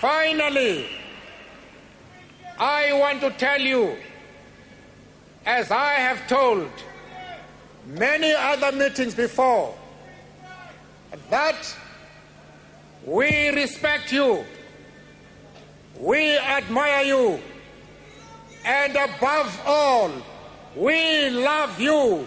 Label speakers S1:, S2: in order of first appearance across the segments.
S1: Finally, I want to tell you, as I have told many other meetings before, that we respect you, we admire you, and above all, we love you.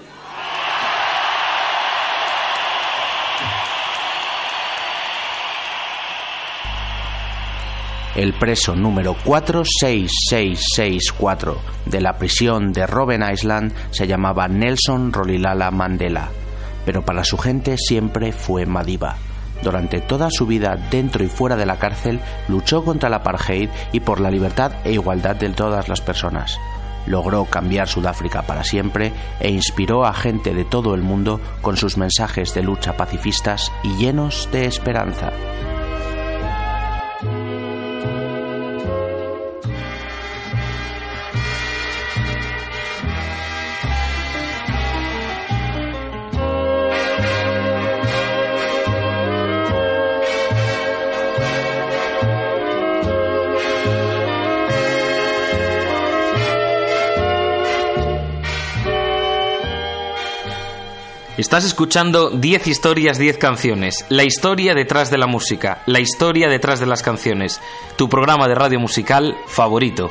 S2: El preso número 46664 de la prisión de Robben Island se llamaba Nelson Rolilala Mandela, pero para su gente siempre fue Madiba. Durante toda su vida dentro y fuera de la cárcel luchó contra el apartheid y por la libertad e igualdad de todas las personas. Logró cambiar Sudáfrica para siempre e inspiró a gente de todo el mundo con sus mensajes de lucha pacifistas y llenos de esperanza.
S3: Estás escuchando 10 historias, 10 canciones. La historia detrás de la música, la historia detrás de las canciones. Tu programa de radio musical favorito.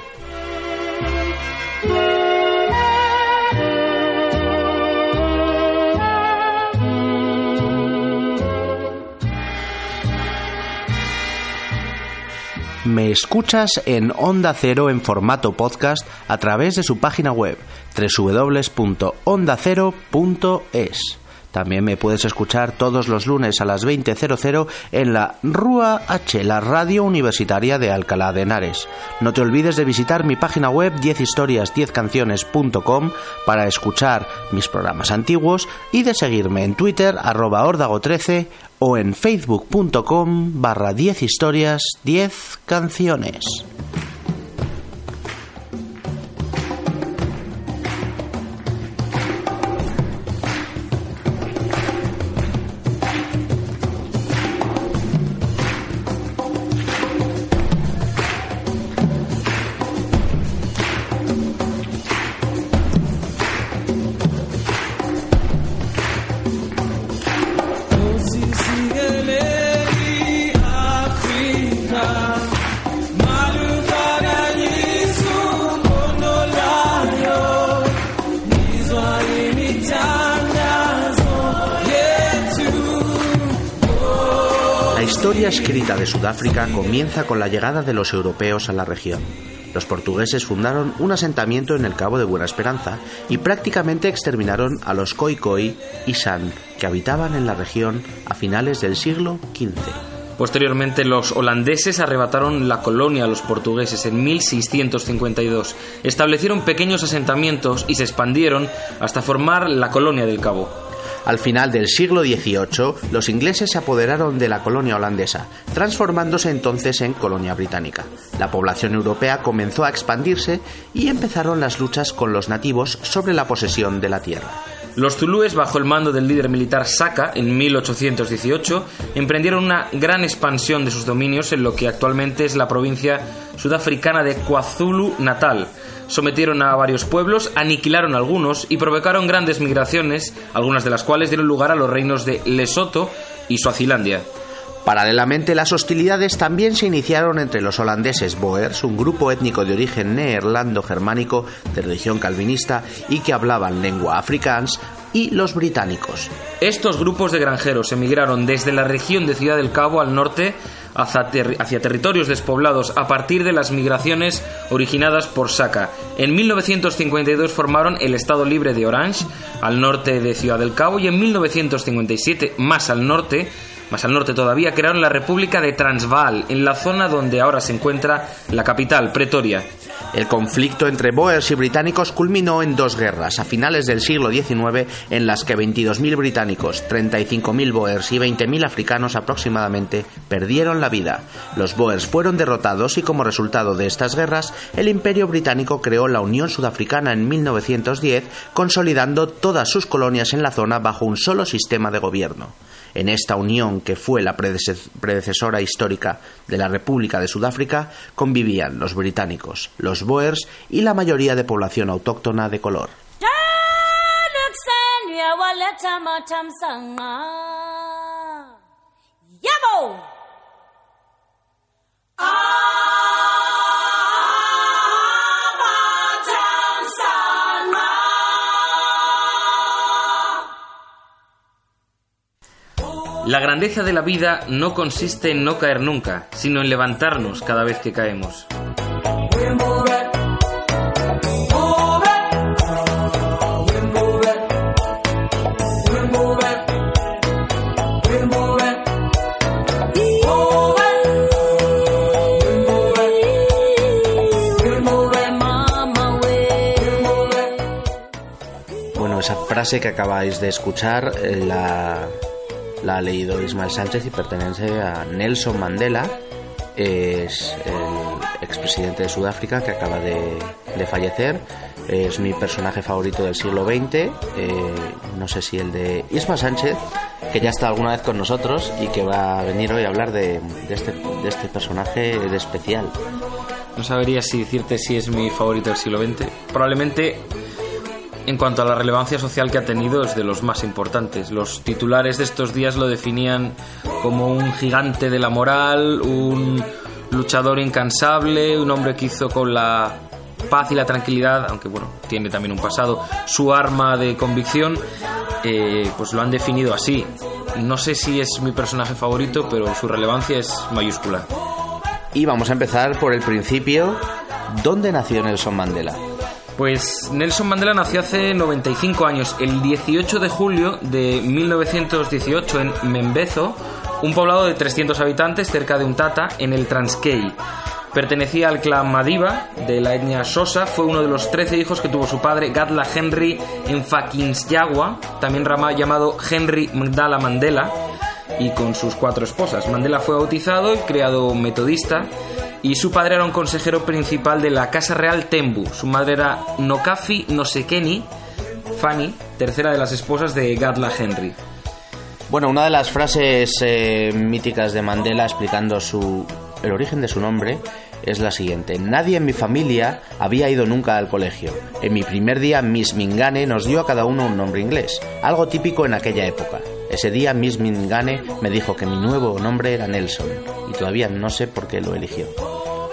S2: Me escuchas en Onda Cero en formato podcast a través de su página web www.ondacero.es. También me puedes escuchar todos los lunes a las 20.00 en la RUA H, la radio universitaria de Alcalá de Henares. No te olvides de visitar mi página web 10historias10canciones.com para escuchar mis programas antiguos y de seguirme en Twitter arroba ordago13 o en facebook.com barra 10 historias 10 canciones. Escrita de Sudáfrica comienza con la llegada de los europeos a la región. Los portugueses fundaron un asentamiento en el Cabo de Buena Esperanza y prácticamente exterminaron a los Khoikhoi y San, que habitaban en la región a finales del siglo XV.
S3: Posteriormente, los holandeses arrebataron la colonia a los portugueses en 1652. Establecieron pequeños asentamientos y se expandieron hasta formar la colonia del Cabo.
S2: Al final del siglo XVIII, los ingleses se apoderaron de la colonia holandesa, transformándose entonces en colonia británica. La población europea comenzó a expandirse y empezaron las luchas con los nativos sobre la posesión de la tierra.
S3: Los zulúes, bajo el mando del líder militar Saka en 1818, emprendieron una gran expansión de sus dominios en lo que actualmente es la provincia sudafricana de KwaZulu Natal, sometieron a varios pueblos, aniquilaron algunos y provocaron grandes migraciones, algunas de las cuales dieron lugar a los reinos de Lesoto y Suazilandia.
S2: Paralelamente, las hostilidades también se iniciaron entre los holandeses Boers, un grupo étnico de origen neerlando-germánico de religión calvinista y que hablaban lengua afrikaans, y los británicos.
S3: Estos grupos de granjeros emigraron desde la región de Ciudad del Cabo al norte hacia, territorios despoblados a partir de las migraciones originadas por Saka. En 1952 formaron el Estado Libre de Orange, al norte de Ciudad del Cabo, y en 1957, más al norte, más al norte todavía, crearon la República de Transvaal, en la zona donde ahora se encuentra la capital, Pretoria.
S2: El conflicto entre boers y británicos culminó en dos guerras a finales del siglo XIX en las que 22.000 británicos, 35.000 boers y 20.000 africanos aproximadamente perdieron la vida. Los boers fueron derrotados y como resultado de estas guerras, el imperio británico creó la Unión Sudafricana en 1910, consolidando todas sus colonias en la zona bajo un solo sistema de gobierno. En esta unión, que fue la predecesora histórica de la República de Sudáfrica, convivían los británicos, los boers y la mayoría de población autóctona de color.
S3: La grandeza de la vida no consiste en no caer nunca, sino en levantarnos cada vez que caemos.
S2: Bueno, esa frase que acabáis de escuchar eh, la, la ha leído Ismael Sánchez y pertenece a Nelson Mandela, es el expresidente de Sudáfrica que acaba de, fallecer, es mi personaje favorito del siglo XX, eh, no sé si el de Ismael Sánchez, que ya está alguna vez con nosotros y que va a venir hoy a hablar de, de este, de este personaje de especial.
S3: No sabría si decirte si es mi favorito del siglo XX. Probablemente en cuanto a la relevancia social que ha tenido, es de los más importantes. Los titulares de estos días lo definían como un gigante de la moral, un luchador incansable, un hombre que hizo con la paz y la tranquilidad, aunque bueno, tiene también un pasado, su arma de convicción, eh, pues lo han definido así. No sé si es mi personaje favorito, pero su relevancia es mayúscula.
S2: Y vamos a empezar por el principio. ¿Dónde nació Nelson Mandela?
S3: Pues Nelson Mandela nació hace 95 años, el 18 de julio de 1918 en Membezo, un poblado de 300 habitantes cerca de Untata, en el Transkei. Pertenecía al clan Madiba de la etnia Sosa, fue uno de los 13 hijos que tuvo su padre Gatla Henry en Fakinsyawa, también llamado Henry Mdala Mandela, y con sus cuatro esposas. Mandela fue bautizado y creado metodista y su padre era un consejero principal de la Casa Real Tembu. Su madre era Nokafi Nosekeni Fanny, tercera de las esposas de Gatla Henry.
S2: Bueno, una de las frases eh, míticas de Mandela explicando su, el origen de su nombre es la siguiente. Nadie en mi familia había ido nunca al colegio. En mi primer día Miss Mingane nos dio a cada uno un nombre inglés, algo típico en aquella época. Ese día Miss Mingane me dijo que mi nuevo nombre era Nelson y todavía no sé por qué lo eligió.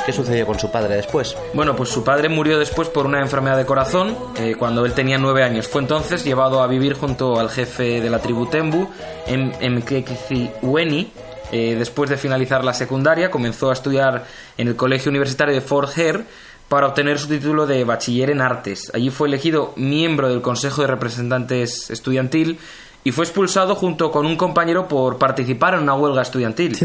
S2: ¿Qué sucedió con su padre después?
S3: Bueno, pues su padre murió después por una enfermedad de corazón eh, cuando él tenía nueve años. Fue entonces llevado a vivir junto al jefe de la tribu Tembu, en Mkekithiweni. Eh, después de finalizar la secundaria, comenzó a estudiar en el Colegio Universitario de Fort Hare para obtener su título de bachiller en artes. Allí fue elegido miembro del Consejo de Representantes Estudiantil y fue expulsado junto con un compañero por participar en una huelga estudiantil.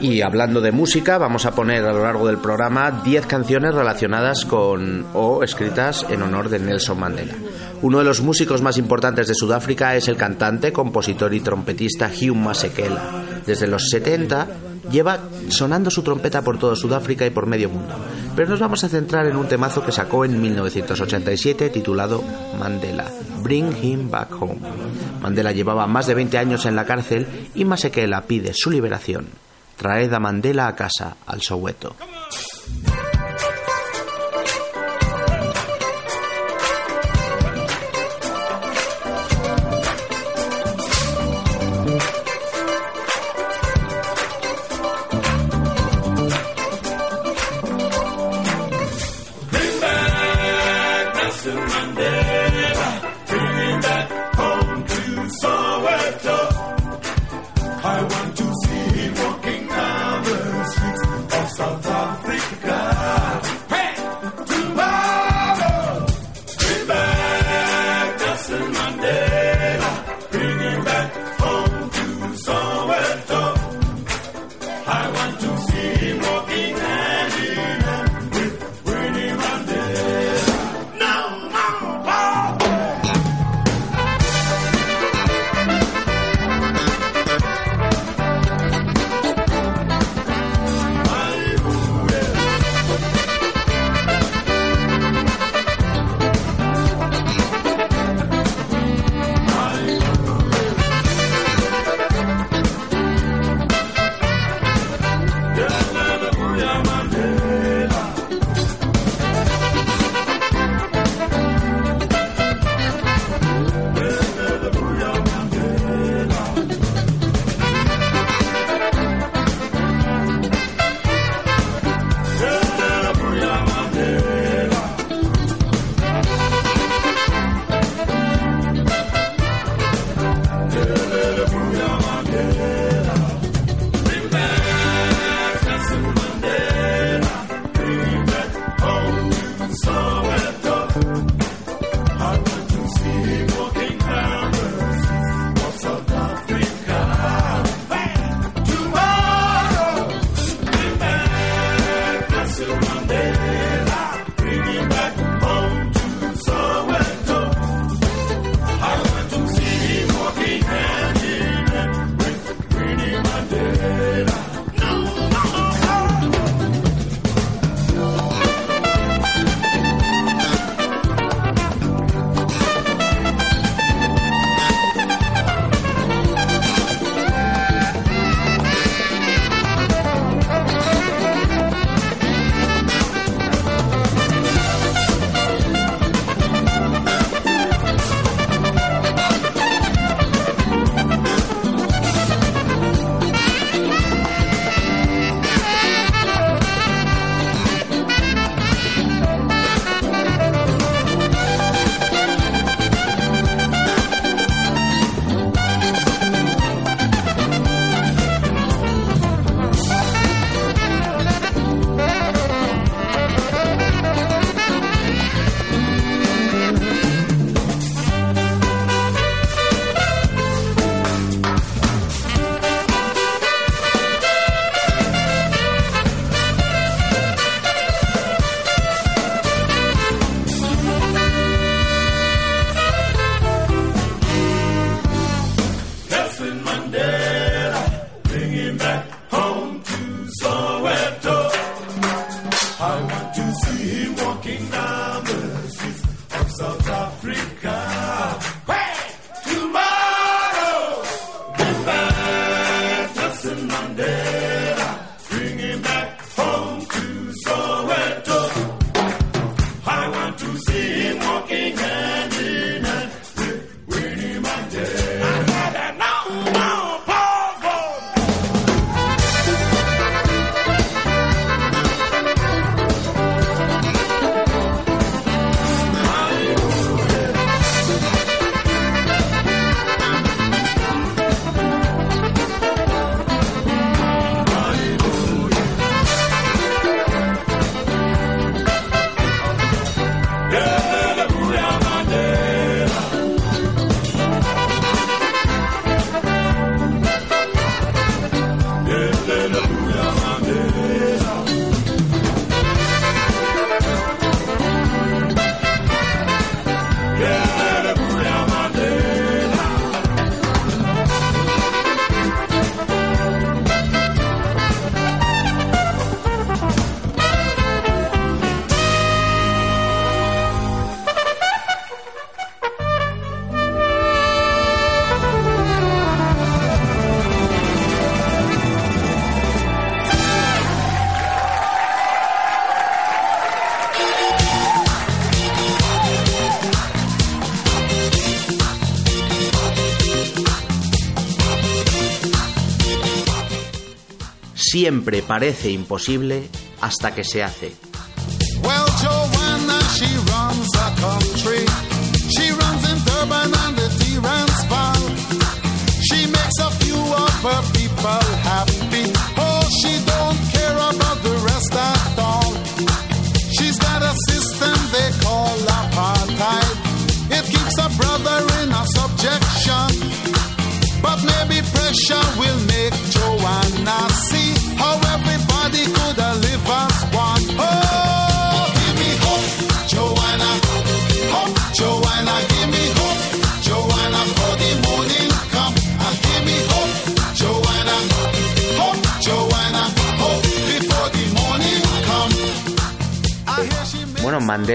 S2: Y hablando de música, vamos a poner a lo largo del programa 10 canciones relacionadas con o escritas en honor de Nelson Mandela. Uno de los músicos más importantes de Sudáfrica es el cantante, compositor y trompetista Hugh Masekela. Desde los 70 lleva sonando su trompeta por todo Sudáfrica y por medio mundo. Pero nos vamos a centrar en un temazo que sacó en 1987 titulado Mandela, Bring Him Back Home. Mandela llevaba más de 20 años en la cárcel y Masekela pide su liberación. Traed a Mandela a casa, al Soweto.
S4: Siempre parece imposible hasta que se hace.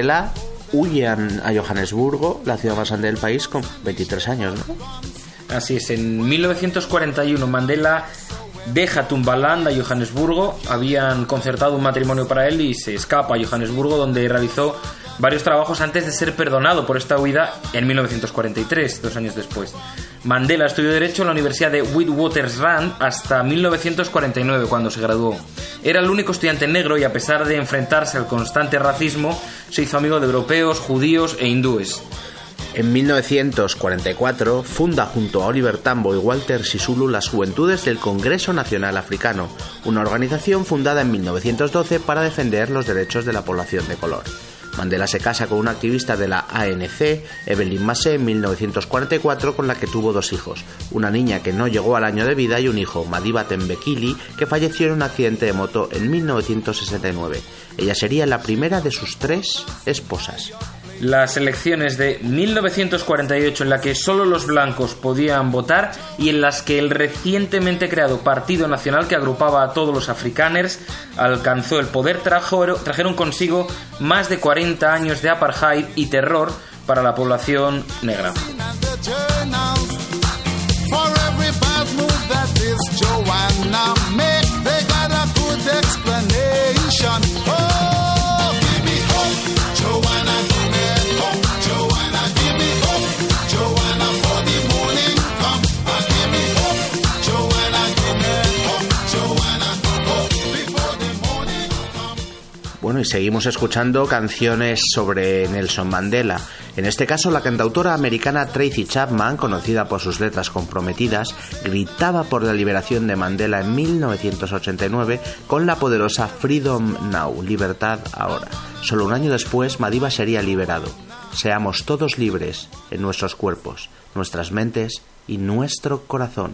S4: Mandela huye a a Johannesburgo, la ciudad más grande del país, con 23 años, ¿no?
S3: Así es, en 1941 Mandela deja Tumbaland a Johannesburgo, habían concertado un matrimonio para él y se escapa a Johannesburgo donde realizó varios trabajos antes de ser perdonado por esta huida en 1943, dos años después. Mandela estudió Derecho en la Universidad de Witwatersrand hasta 1949 cuando se graduó. Era el único estudiante negro y a pesar de enfrentarse al constante racismo, se hizo amigo de europeos, judíos e hindúes.
S4: En 1944 funda junto a Oliver Tambo y Walter Sisulu las Juventudes del Congreso Nacional Africano, una organización fundada en 1912 para defender los derechos de la población de color.
S2: Mandela se casa con una activista de la ANC, Evelyn Massé, en 1944, con la que tuvo dos hijos, una niña que no llegó al año de vida y un hijo, Madiba Tembekili, que falleció en un accidente de moto en 1969. Ella sería la primera de sus tres esposas
S3: las elecciones de 1948 en la que solo los blancos podían votar y en las que el recientemente creado Partido Nacional que agrupaba a todos los africaners alcanzó el poder trajeron consigo más de 40 años de apartheid y terror para la población negra.
S2: Y seguimos escuchando canciones sobre Nelson Mandela. En este caso, la cantautora americana Tracy Chapman, conocida por sus letras comprometidas, gritaba por la liberación de Mandela en 1989 con la poderosa Freedom Now, libertad ahora. Solo un año después, Madiba sería liberado. Seamos todos libres en nuestros cuerpos, nuestras mentes y nuestro corazón.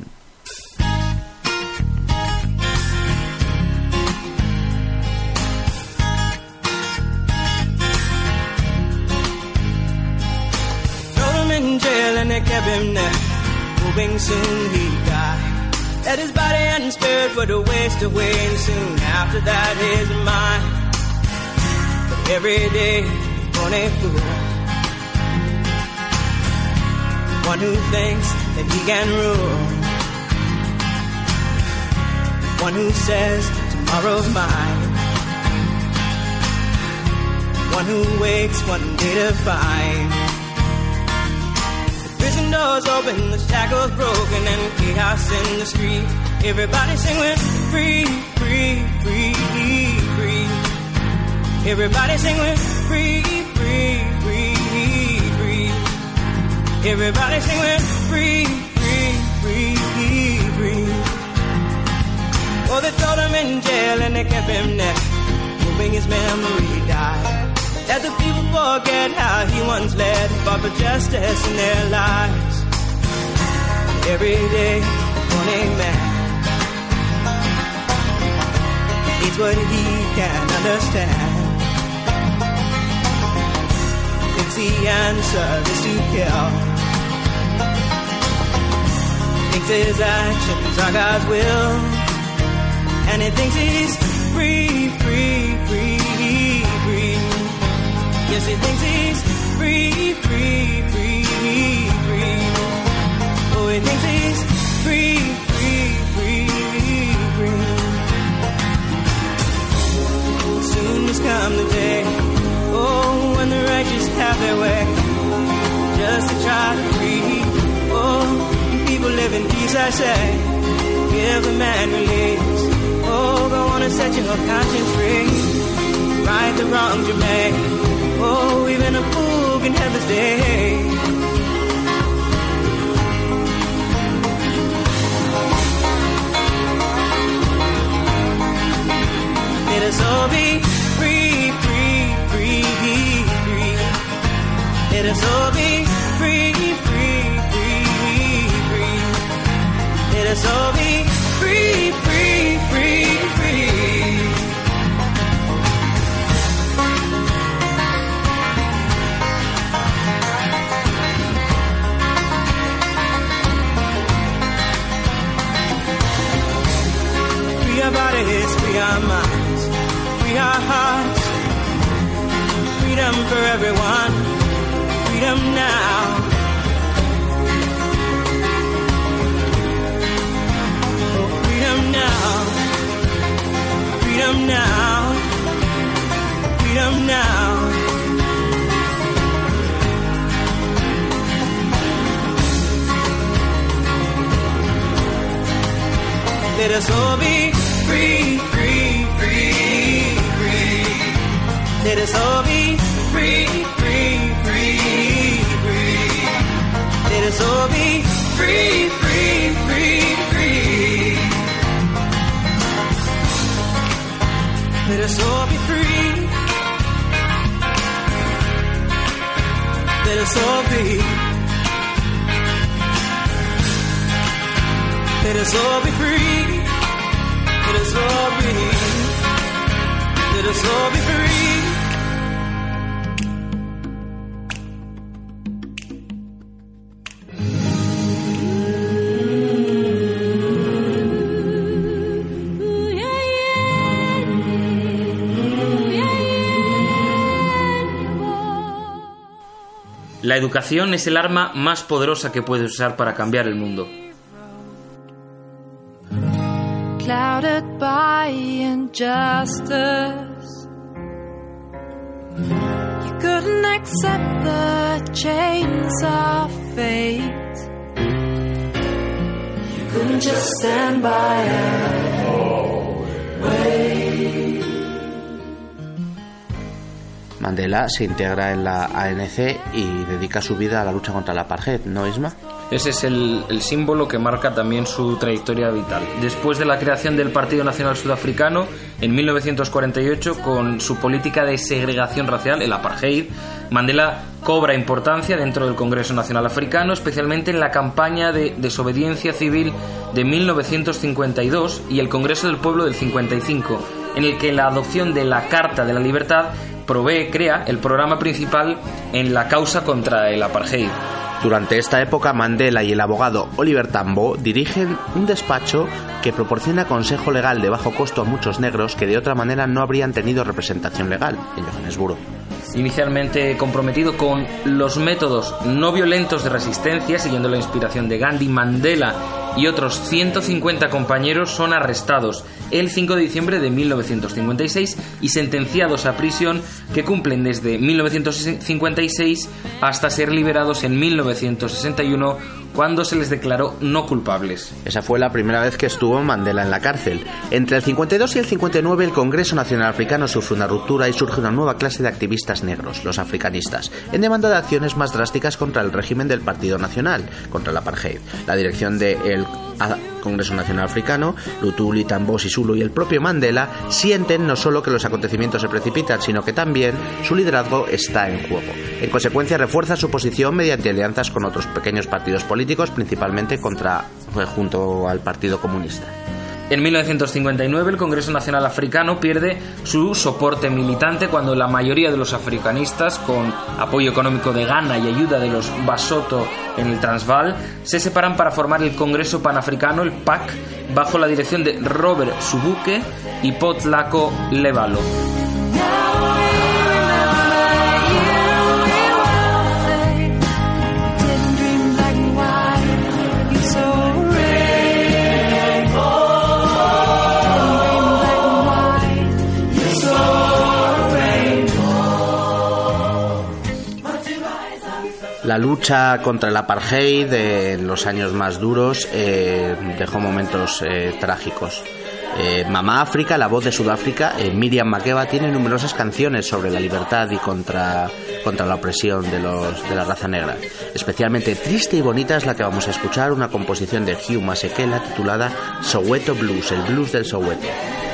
S5: Him there, hoping soon he'd die. That his body and spirit would waste away, and soon after that his mind. But every day, born a fool. One who thinks that he can rule. One who says tomorrow's mine. One who wakes one day to find Prison doors open, the shackles broken, and chaos in the street. Everybody singing free, free, free, free. Everybody singing free, free, free, free. Everybody singing free, free, free, free. Oh, they throw him in jail and they kept him there, hoping his memory died. Let the people forget how he once led, for justice in their lives. Every day, one man needs what he can understand. Thinks the answer is to kill. Thinks his actions are God's will, and he thinks he's free, free, free. Yes, he thinks he's free, free, free, free. Oh, he thinks he's free, free, free, free. Soon must come the day, oh, when the righteous have their way, just to try to free. Oh, people live in peace, I say. Give the man release. Oh, go on and set your conscience free. Right the wrongs you made. Oh, even a fool can have his day. Let us all be free, free, free, free. Let us all be free, free, free, free. Let us all be free, free, free, our free our minds, free our hearts. Freedom for everyone, freedom now. Freedom now, freedom now, freedom now. Let us all be free, free, free, free. Let us all be free, free, free, free. Let us all be free, free, free, free. Let us all be free. Let us all be. Let us all be free.
S3: La educación es el arma más poderosa que puedes usar para cambiar el mundo.
S6: By injustice. You couldn't accept the chains of fate. You couldn't just stand by and
S2: Mandela se integra en la ANC y dedica su vida a la lucha contra la apartheid, ¿no, Isma?
S3: Ese es el, el, símbolo que marca también su trayectoria vital. Después de la creación del Partido Nacional Sudafricano en 1948, con su política de segregación racial, el apartheid, Mandela cobra importancia dentro del Congreso Nacional Africano, especialmente en la campaña de desobediencia civil de 1952 y el Congreso del Pueblo del 55, en el que la adopción de la Carta de la Libertad provee, crea el programa principal en la causa contra el apartheid.
S2: Durante esta época, Mandela y el abogado Oliver Tambo dirigen un despacho que proporciona consejo legal de bajo costo a muchos negros que de otra manera no habrían tenido representación legal en Johannesburgo.
S3: Inicialmente comprometido con los métodos no violentos de resistencia, siguiendo la inspiración de Gandhi, Mandela y otros 150 compañeros son arrestados el 5 de diciembre de 1956 y sentenciados a prisión que cumplen desde 1956 hasta ser liberados en 1961 cuando se les declaró no culpables.
S2: Esa fue la primera vez que estuvo Mandela en la cárcel. Entre el 52 y el 59 el Congreso Nacional Africano sufre una ruptura y surge una nueva clase de activistas negros, los africanistas, en demanda de acciones más drásticas contra el régimen del Partido Nacional, contra el apartheid. La dirección del Congreso Nacional Africano, Lutuli, Tambo, Sisulu y el propio Mandela sienten no solo que los acontecimientos se precipitan, sino que también su liderazgo está en juego. En consecuencia, refuerza su posición mediante alianzas con otros pequeños partidos políticos, principalmente contra, junto al Partido Comunista.
S3: En 1959 el Congreso Nacional Africano pierde su soporte militante cuando la mayoría de los africanistas, con apoyo económico de Ghana y ayuda de los Basoto en el Transvaal, se separan para formar el Congreso Panafricano, el PAC, bajo la dirección de Robert Subuke y Potlako Levalo.
S2: La lucha contra el apartheid en los años más duros eh, dejó momentos eh, trágicos. Eh, Mamá África, la voz de Sudáfrica, Miriam Makeba tiene numerosas canciones sobre la libertad y contra, contra la opresión de, los, de la raza negra. Especialmente triste y bonita es la que vamos a escuchar, una composición de Hugh Masekela titulada Soweto Blues, el blues del Soweto.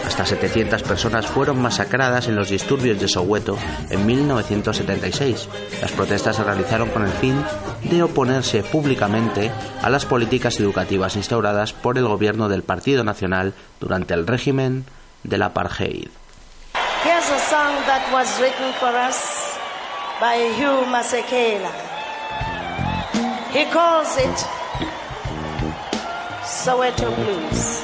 S2: Hasta 700 personas fueron masacradas en los disturbios de Soweto en 1976. Las protestas se realizaron con el fin de oponerse públicamente a las políticas educativas instauradas por el gobierno del Partido Nacional durante el régimen del apartheid.
S7: Here's a song that was written for us by Hugh Masekela. He calls it Soweto Blues.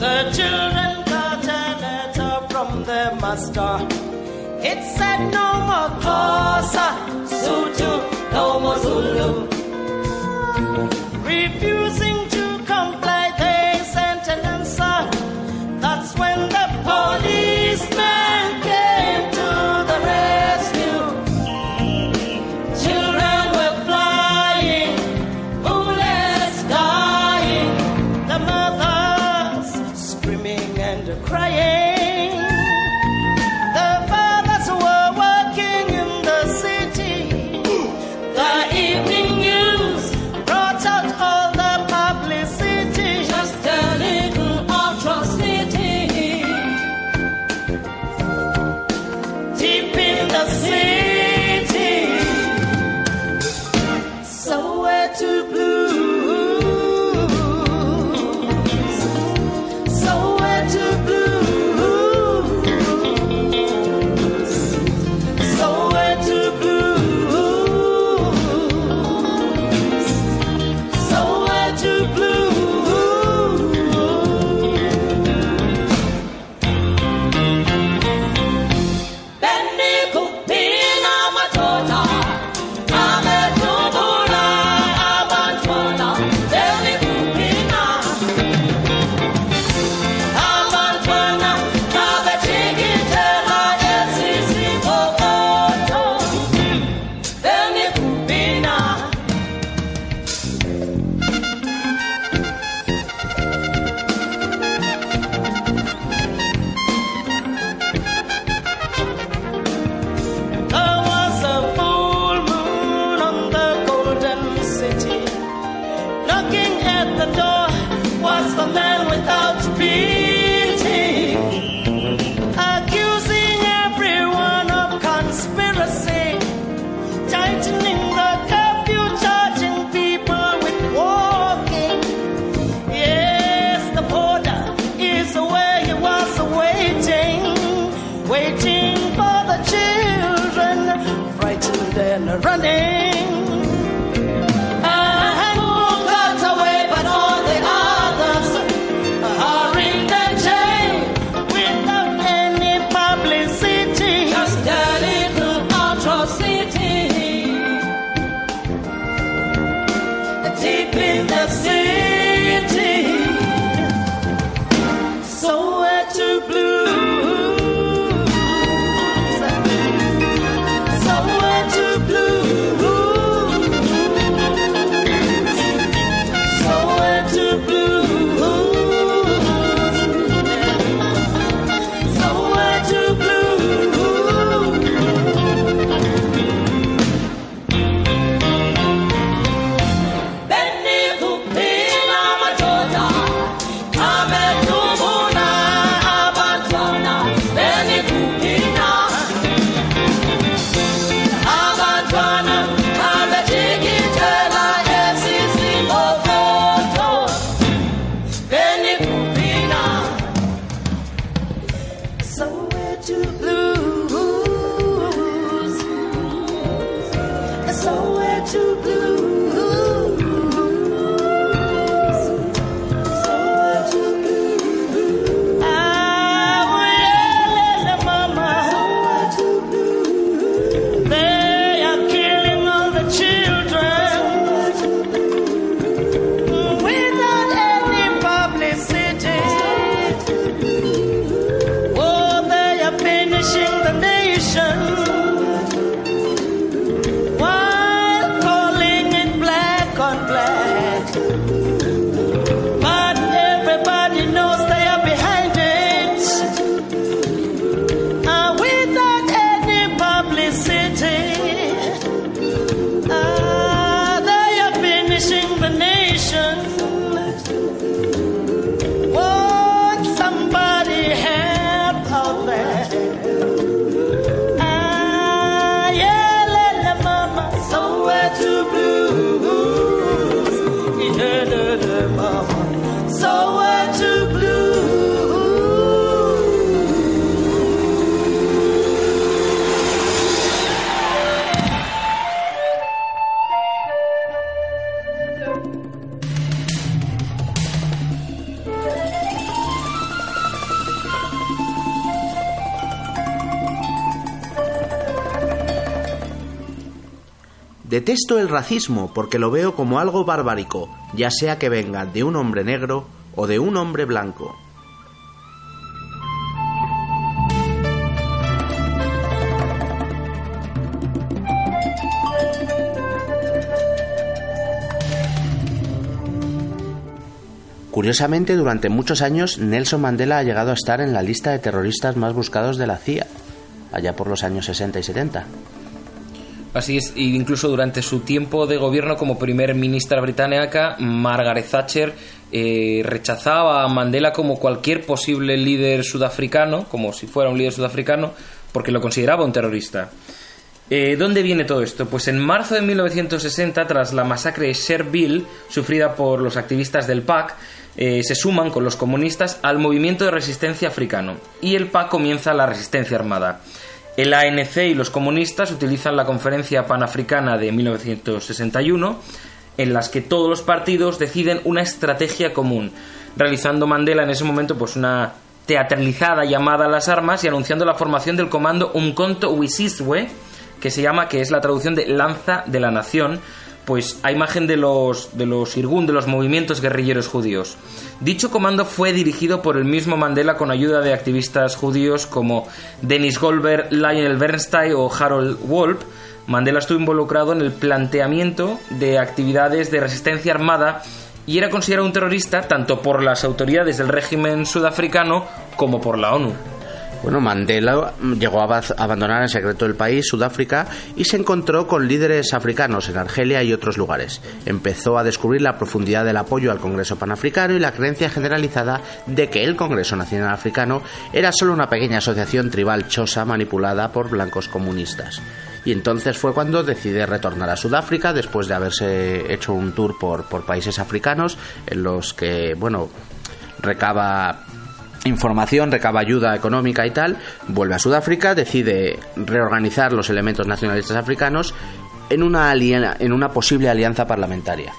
S7: The children got a letter from their master. It said no more Xhosa, Sutu, no more Zulu. Refusing to
S2: Detesto el racismo porque lo veo como algo barbárico, ya sea que venga de un hombre negro o de un hombre blanco. Curiosamente, durante muchos años Nelson Mandela ha llegado a estar en la lista de terroristas más buscados de la CIA, allá por los años 60 y 70.
S3: Así es, e incluso durante su tiempo de gobierno como primer ministra británica, Margaret Thatcher eh, rechazaba a Mandela como cualquier posible líder sudafricano, como si fuera un líder sudafricano, porque lo consideraba un terrorista. Eh, ¿Dónde viene todo esto? Pues en marzo de 1960, tras la masacre de Sherville, sufrida por los activistas del PAC, eh, se suman con los comunistas al movimiento de resistencia africano y el PAC comienza la resistencia armada. El ANC y los comunistas utilizan la conferencia panafricana de 1961 en las que todos los partidos deciden una estrategia común, realizando Mandela en ese momento pues una teatralizada llamada a las armas y anunciando la formación del comando Umkhonto Wisizwe, que se llama, que es la traducción de Lanza de la Nación, pues a imagen de los, de los Irgun, de los movimientos guerrilleros judíos. Dicho comando fue dirigido por el mismo Mandela con ayuda de activistas judíos como Dennis Goldberg, Lionel Bernstein o Harold Wolp. Mandela estuvo involucrado en el planteamiento de actividades de resistencia armada y era considerado un terrorista tanto por las autoridades del régimen sudafricano como por la ONU.
S2: Bueno, Mandela llegó a abandonar en secreto el país, Sudáfrica, y se encontró con líderes africanos en Argelia y otros lugares. Empezó a descubrir la profundidad del apoyo al Congreso Panafricano y la creencia generalizada de que el Congreso Nacional Africano era solo una pequeña asociación tribal chosa manipulada por blancos comunistas. Y entonces fue cuando decide retornar a Sudáfrica después de haberse hecho un tour por, por países africanos en los que, bueno, recaba información, recaba ayuda económica y tal, vuelve a Sudáfrica, decide reorganizar los elementos nacionalistas africanos en una, alia- en una posible alianza parlamentaria.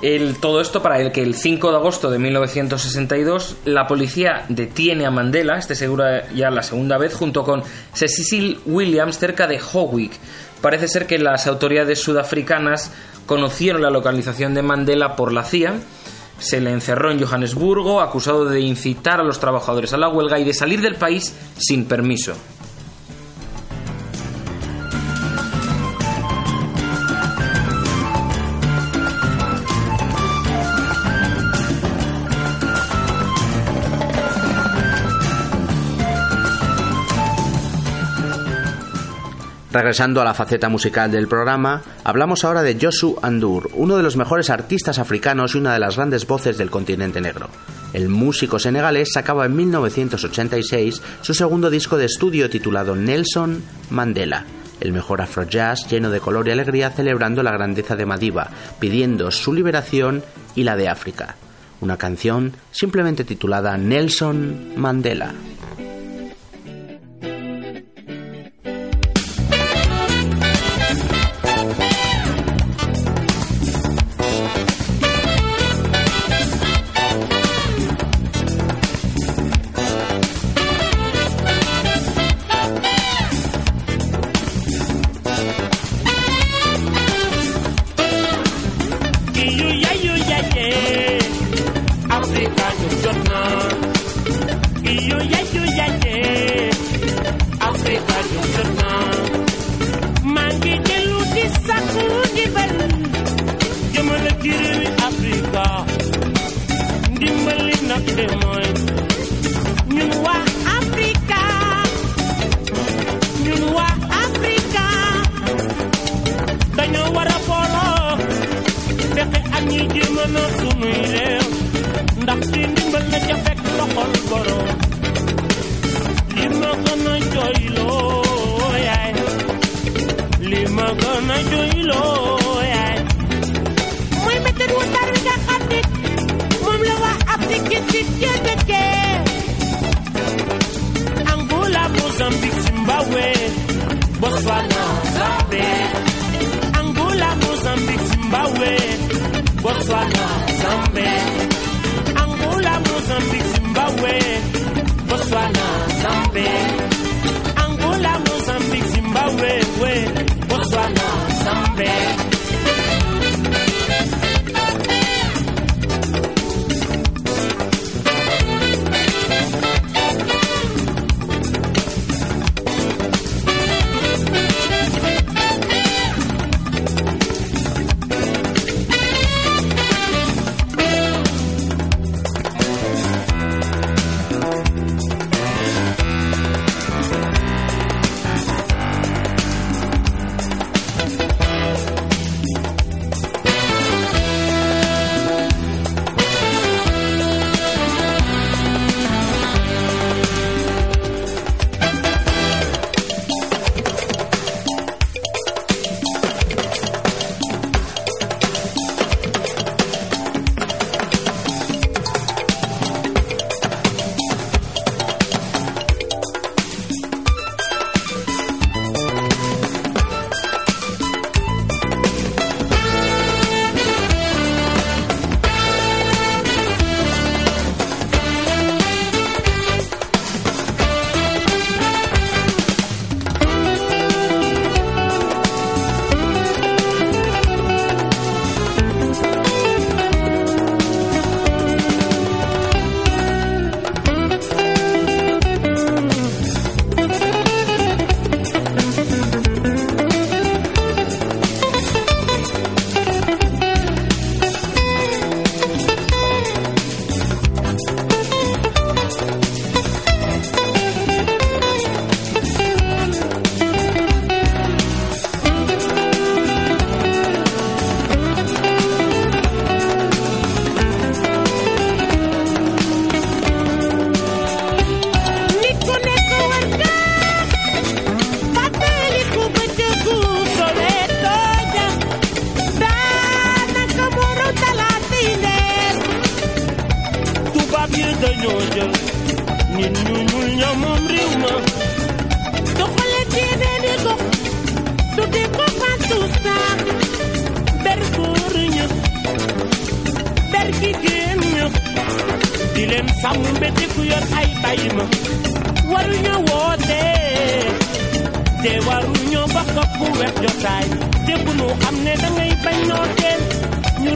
S3: El, todo esto para el que el 5 de agosto de 1962 la policía detiene a Mandela, este segura ya la segunda vez, junto con Cecil Williams cerca de Howick. Parece ser que las autoridades sudafricanas conocieron la localización de Mandela por la CIA. Se le encerró en Johannesburgo acusado de incitar a los trabajadores a la huelga y de salir del país sin permiso.
S8: Regresando a la faceta musical del programa, hablamos ahora de Josu Andur, uno de los mejores artistas africanos y una de las grandes voces del continente negro. El músico senegalés sacaba en 1986 su segundo disco de estudio titulado Nelson Mandela, el mejor afrojazz lleno de color y alegría celebrando la grandeza de Madiba, pidiendo su liberación y la de África. Una canción simplemente titulada Nelson Mandela.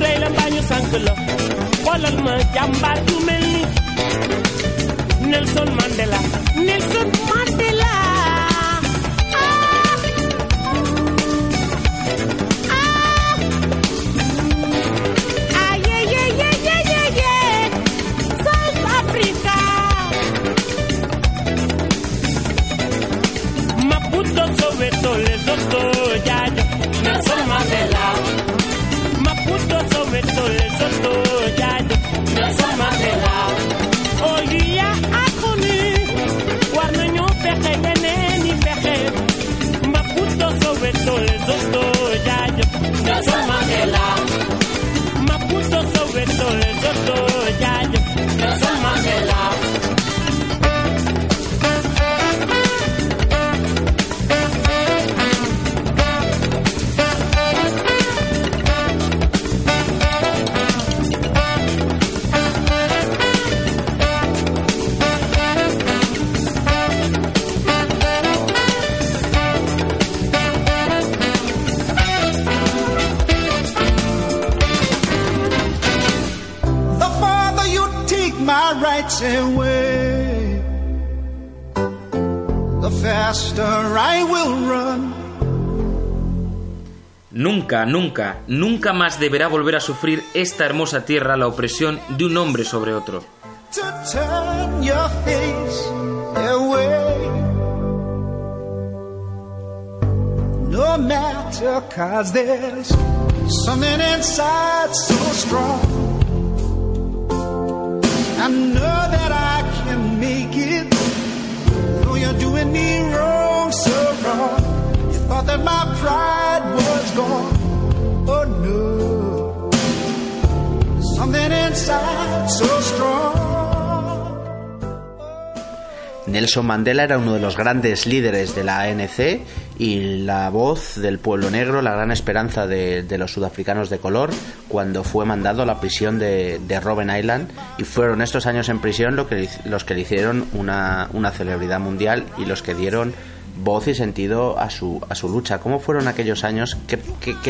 S8: Rey la mel Nelson Mandela. Nelson Mandela. Ah. Ah. Yeah Maputo Soweto Lesotho jaja Nelson Mandela oyu ya akuni war nañu fexe yeneen i fexe Maputo Soweto Lesotho jaajëf Nelson Mandela Maputo
S3: Nunca, nunca, nunca más deberá volver a sufrir esta hermosa tierra la opresión de un hombre sobre otro.
S9: thought that my pride was gone.
S2: Nelson Mandela era uno de los grandes líderes de la ANC y la voz del pueblo negro, la gran esperanza de, los sudafricanos de color, cuando fue mandado a la prisión de, de Robben Island. Y fueron estos años en prisión que, los que le hicieron una, una celebridad mundial y los que dieron voz y sentido a su, a su lucha. ¿Cómo fueron aquellos años? ¿Qué,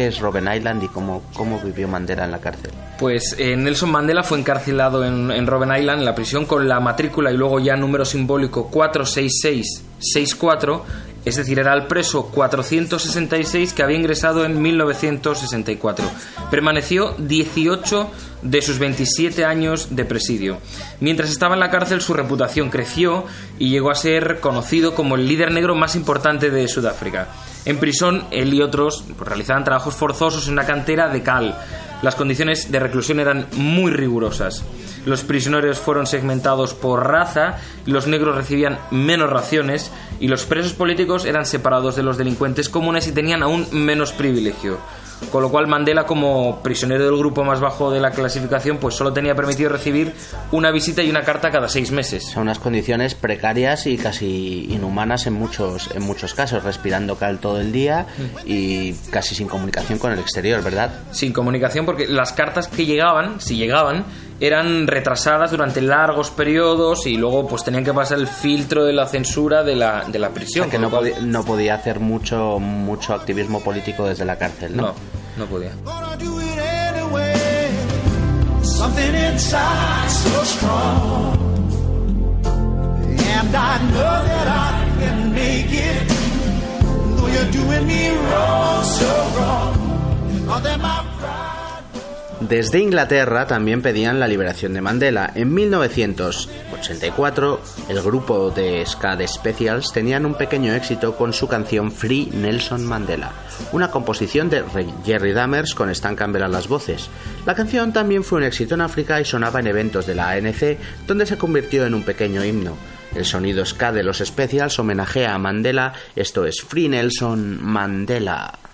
S2: es Robben Island y cómo, cómo vivió Mandela en la cárcel?
S3: Pues eh, Nelson Mandela fue encarcelado en, en Robben Island, en la prisión, con la matrícula y luego ya número simbólico 46664, es decir, era el preso 466 que había ingresado en 1964. Permaneció 18 de sus 27 años de presidio. Mientras estaba en la cárcel su reputación creció y llegó a ser conocido como el líder negro más importante de Sudáfrica. En prisión, él y otros pues, realizaban trabajos forzosos en una cantera de cal. Las condiciones de reclusión eran muy rigurosas. Los prisioneros fueron segmentados por raza, los negros recibían menos raciones y los presos políticos eran separados de los delincuentes comunes y tenían aún menos privilegio. Con lo cual Mandela, como prisionero del grupo más bajo de la clasificación, pues solo tenía permitido recibir una visita y una carta cada seis meses.
S2: Son unas condiciones precarias y casi inhumanas en muchos, en muchos casos, respirando cal todo el día y casi sin comunicación con el exterior, ¿verdad?
S3: sin comunicación porque las cartas que llegaban, si llegaban, eran retrasadas durante largos periodos y luego pues tenían que pasar el filtro de la censura de la, de la
S2: O
S3: prisión.
S2: sea, que no,
S3: cual-
S2: podía, no podía hacer mucho, mucho activismo político desde la cárcel, ¿no?
S3: no, no podía.
S2: Desde Inglaterra también pedían la liberación de Mandela. En 1984, el grupo de ska The Specials tenían un pequeño éxito con su canción Free Nelson Mandela, una composición de Jerry Dammers con Stan Campbell a las voces. La canción también fue un éxito en África y sonaba en eventos de la ANC, donde se convirtió en un pequeño himno. El sonido ska de los Specials homenajea a Mandela, esto es
S6: Free Nelson Mandela.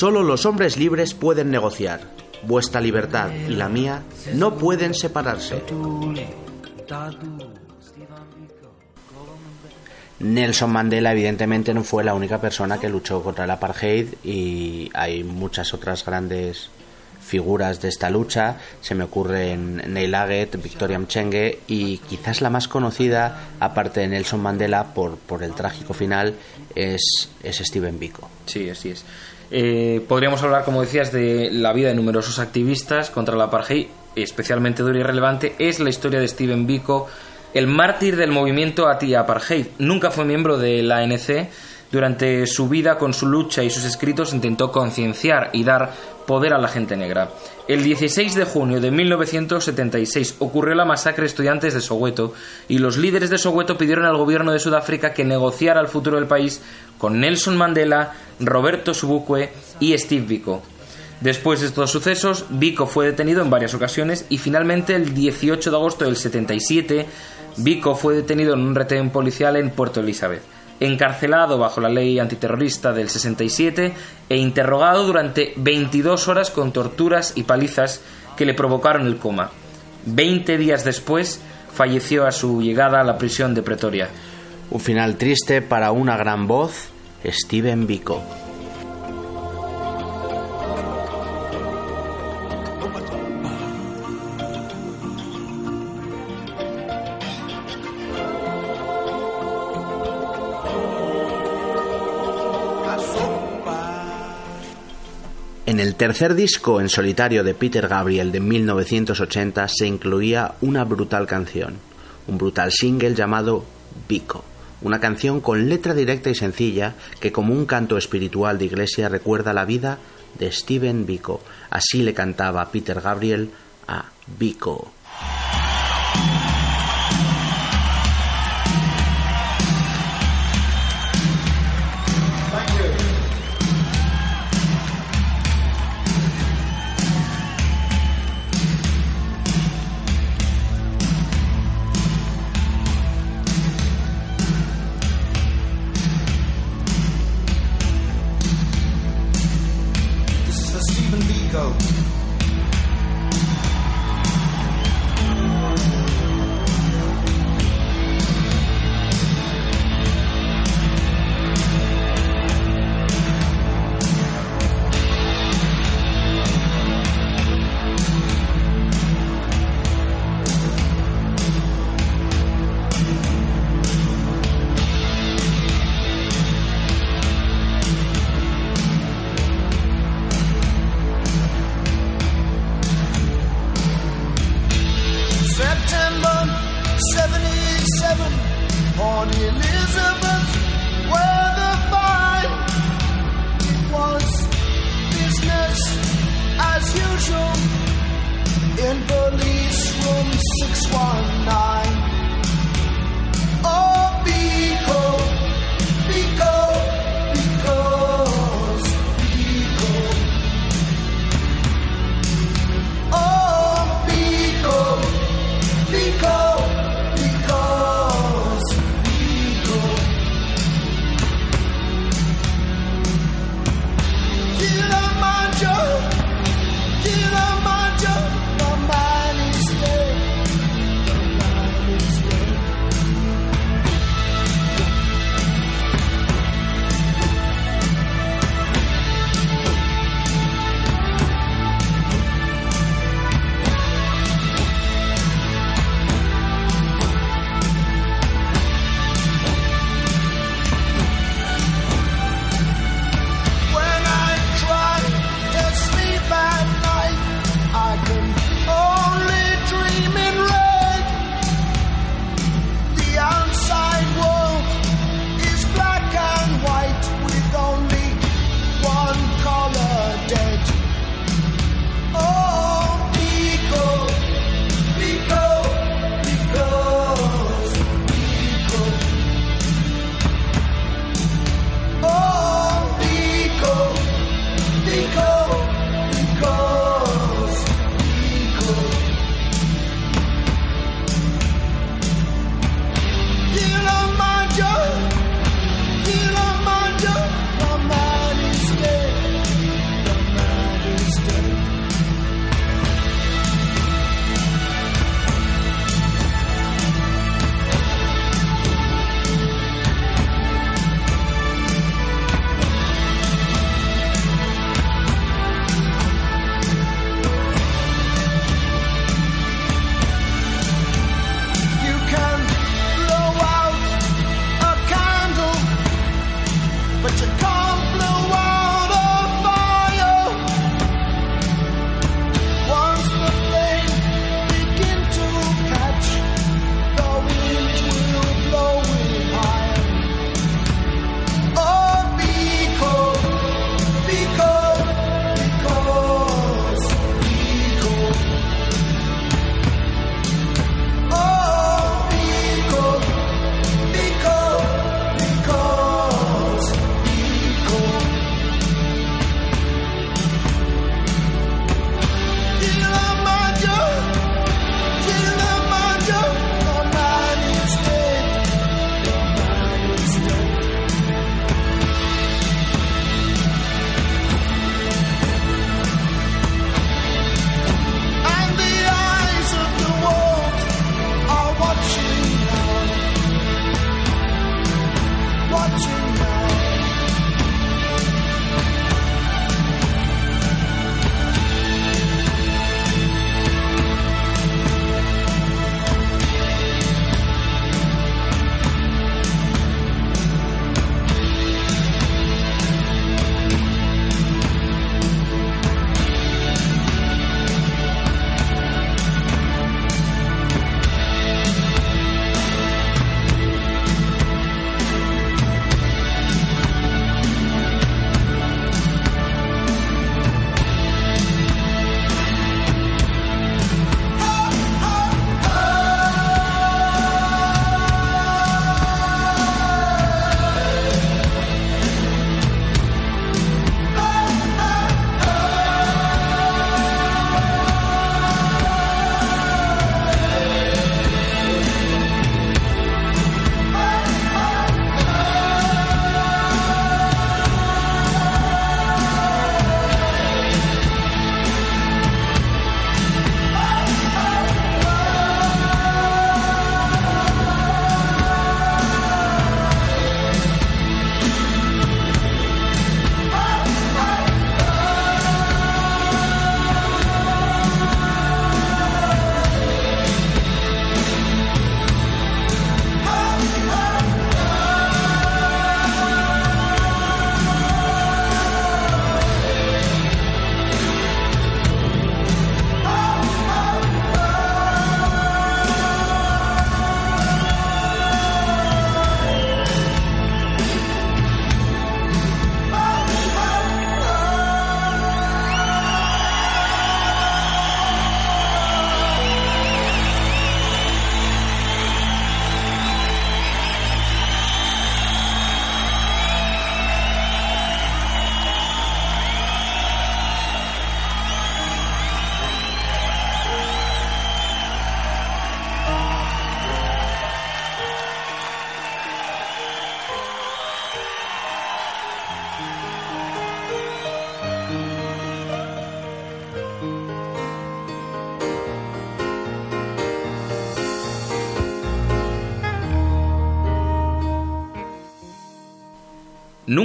S2: Solo los hombres libres pueden negociar. Vuestra libertad y la mía no pueden separarse. Nelson Mandela evidentemente no fue la única persona que luchó contra el apartheid y hay muchas otras grandes figuras de esta lucha. Se me ocurren Neil Aggett, Victoria Mchenge y quizás la más conocida, aparte de Nelson Mandela, por, por el trágico final, es, es Steven Biko.
S3: Sí, así es. Eh, podríamos hablar, como decías, de la vida de numerosos activistas contra la apartheid, especialmente dura y relevante es la historia de Steven Biko, el mártir del movimiento anti-apartheid. Nunca fue miembro de la ANC. Durante su vida, con su lucha y sus escritos, intentó concienciar y dar poder a la gente negra. El 16 de junio de 1976 ocurrió la masacre de estudiantes de Soweto y los líderes de Soweto pidieron al gobierno de Sudáfrica que negociara el futuro del país con Nelson Mandela, Roberto Subukwe y Steve Biko. Después de estos sucesos, Biko fue detenido en varias ocasiones y finalmente el 18 de agosto del 77, Biko fue detenido en un retén policial en Puerto Elizabeth, encarcelado bajo la ley antiterrorista del 67 e interrogado durante 22 horas con torturas y palizas que le provocaron el coma. Veinte días después, falleció a su llegada a la prisión de Pretoria.
S2: Un final triste para una gran voz, Steven Biko. En el tercer disco en solitario de Peter Gabriel de 1980 se incluía una brutal canción, un brutal single llamado Biko, una canción con letra directa y sencilla que como un canto espiritual de iglesia recuerda la vida de Steven Biko. Así le cantaba Peter Gabriel a Biko.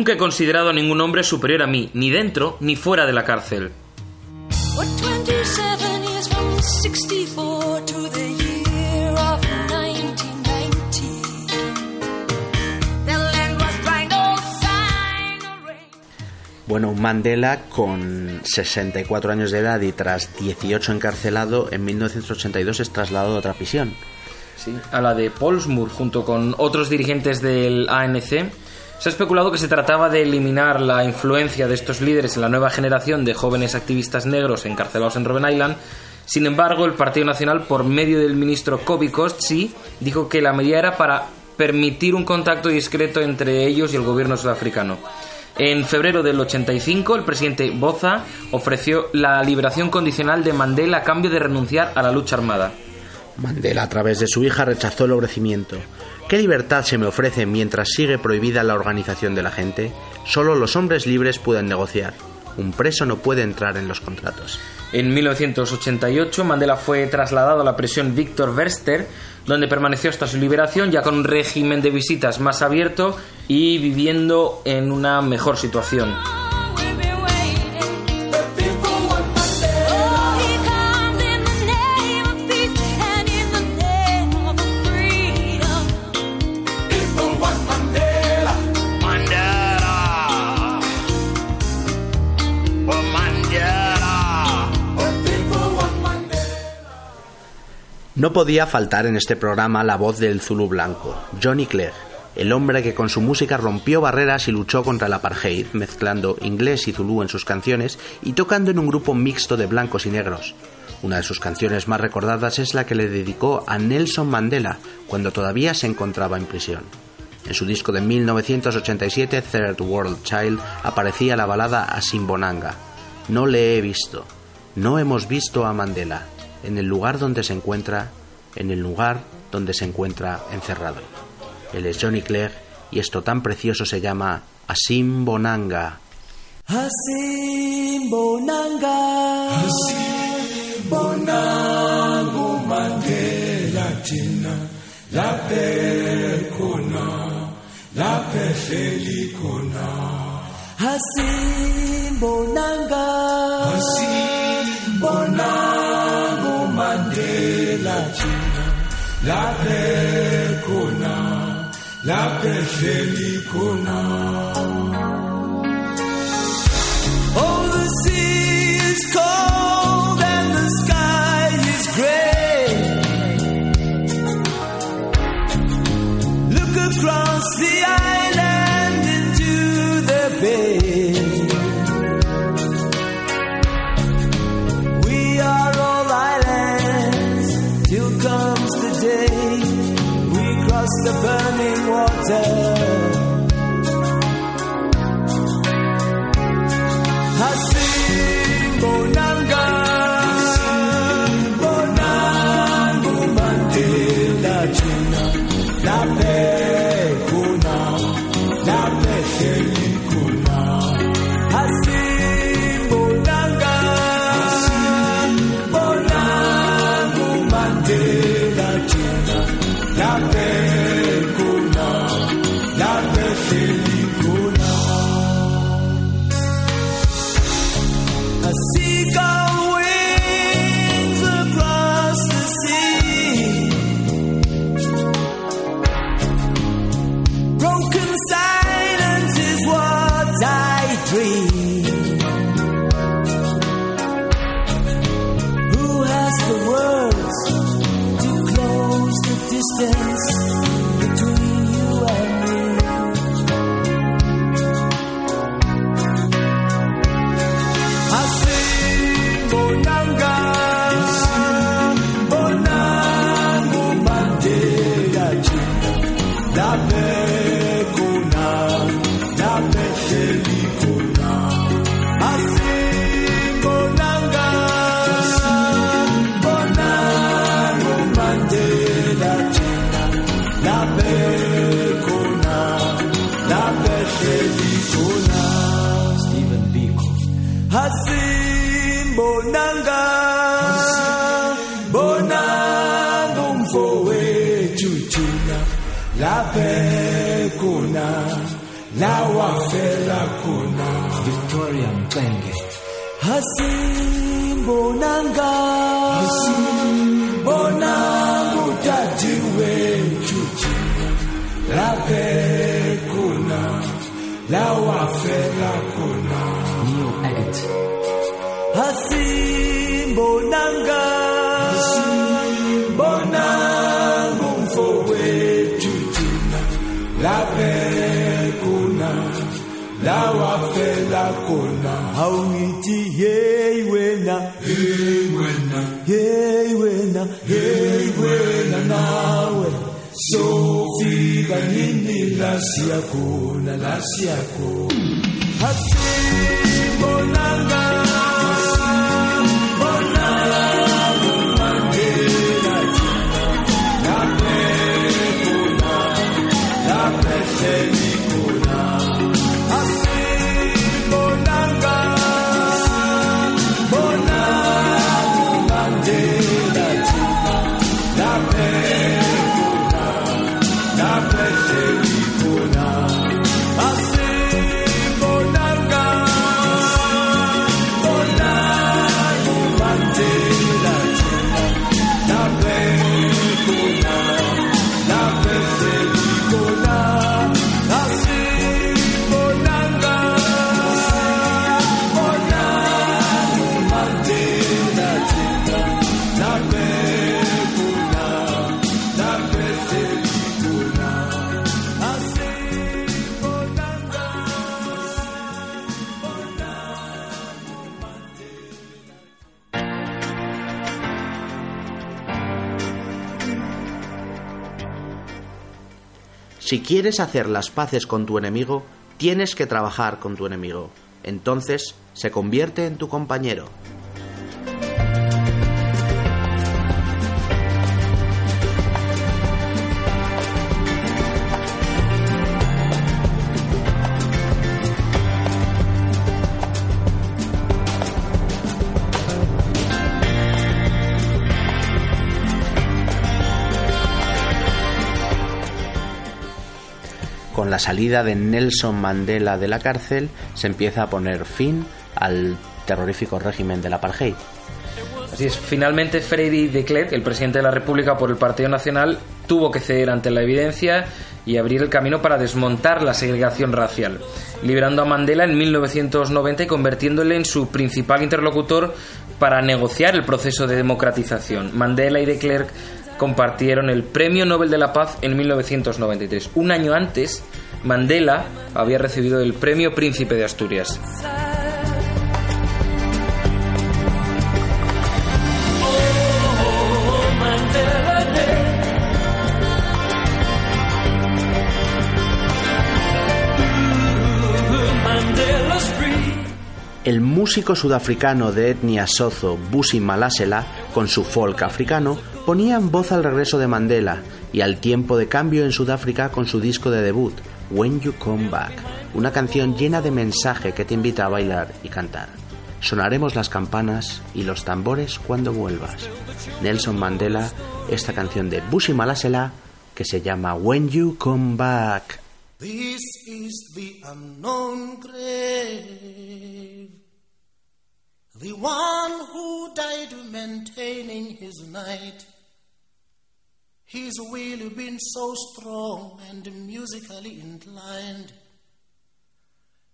S3: Nunca he considerado a ningún hombre superior a mí, ni dentro ni fuera de la cárcel.
S10: What 27 years from 64 to the year of 1990. The land was dry, no sign of rain.
S2: Bueno, Mandela, con 64 años de edad y tras 18 encarcelado, en 1982 es trasladado a otra prisión.
S3: Sí, a la de Polsmoor, junto con otros dirigentes del ANC. Se ha especulado que se trataba de eliminar la influencia de estos líderes en la nueva generación de jóvenes activistas negros encarcelados en Robben Island. Sin embargo, el Partido Nacional, por medio del ministro Kobe Kostsi, dijo que la medida era para permitir un contacto discreto entre ellos y el gobierno sudafricano. En febrero del 85, el presidente Boza ofreció la liberación condicional de Mandela a cambio de renunciar a la lucha armada.
S2: Mandela, a través de su hija, rechazó el ofrecimiento. ¿Qué libertad se me ofrece mientras sigue prohibida la organización de la gente? Solo los hombres libres pueden negociar. Un preso no puede entrar en los contratos.
S3: En 1988, Mandela fue trasladado a la prisión Victor Verster, donde permaneció hasta su liberación, ya con un régimen de visitas más abierto y viviendo en una mejor situación.
S2: No podía faltar en este programa la voz del Zulu blanco, Johnny Clegg, el hombre que con su música rompió barreras y luchó contra el apartheid, mezclando inglés y zulú en sus canciones y tocando en un grupo mixto de blancos y negros. Una de sus canciones más recordadas es la que le dedicó a Nelson Mandela cuando todavía se encontraba en prisión. En su disco de 1987, Third World Child, aparecía la balada Asimbonanga. No le he visto. No hemos visto a Mandela en el lugar donde se encuentra, en el lugar donde se encuentra encerrado. Él es Johnny Clegg y esto tan precioso se llama Asim
S11: Bonanga. Asim Bonanga. Asim Bonango Mandela Tina. La Pecona. La Pefelicona. Asim Bonanga. Asim Bonanga. la China, la la paix chez. Oh, the sea is cold. the burning water. I lawafela khona victoria mxenge asimbonanga akona awungithi hey wena. Hey wena. Hey wena. Hey wena nawe. Sofika nini la siyakhona la siyakhona
S2: Si quieres hacer las paces con tu enemigo, tienes que trabajar con tu enemigo. Entonces se convierte en tu compañero. Salida de Nelson Mandela de la cárcel se empieza a poner fin al terrorífico régimen del apartheid.
S3: Así es, finalmente Freddy de Klerk, el presidente de la República por el Partido Nacional, tuvo que ceder ante la evidencia y abrir el camino para desmontar la segregación racial, liberando a Mandela en 1990 y convirtiéndole en su principal interlocutor para negociar el proceso de democratización. Mandela y de Klerk compartieron el Premio Nobel de la Paz en 1993. Un año antes, Mandela había recibido el Premio Príncipe de Asturias.
S2: El músico sudafricano de etnia sozo Busi Malasela, con su folk africano, ponía en voz al regreso de Mandela y al tiempo de cambio en Sudáfrica con su disco de debut, When You Come Back, una canción llena de mensaje que te invita a bailar y cantar. Sonaremos las campanas y los tambores cuando vuelvas. Nelson Mandela, esta canción de Busi Malasela que se llama When You Come Back.
S9: This is the unknown grave. The one who died maintaining his night. He's really been so strong and musically inclined.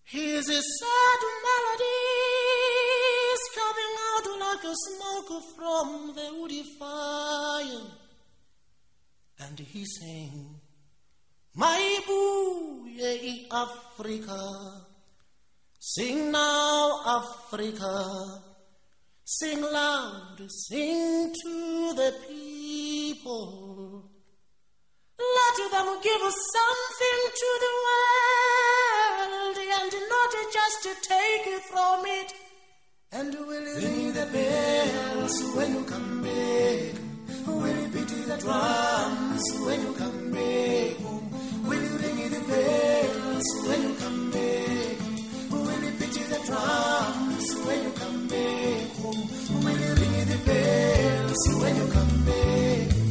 S9: His sad melodies coming out like a smoke from the woody fire. And he sang. My boo, Africa, sing now, Africa, sing loud, sing to the people. Let them give us something to the world, and not just to take it from it. And will you ring the bells when you come back? Will you beat the drums when you come back? Will you ring the bells when you come back? Will you beat the drums when you come back? Will you ring the bells when you come back?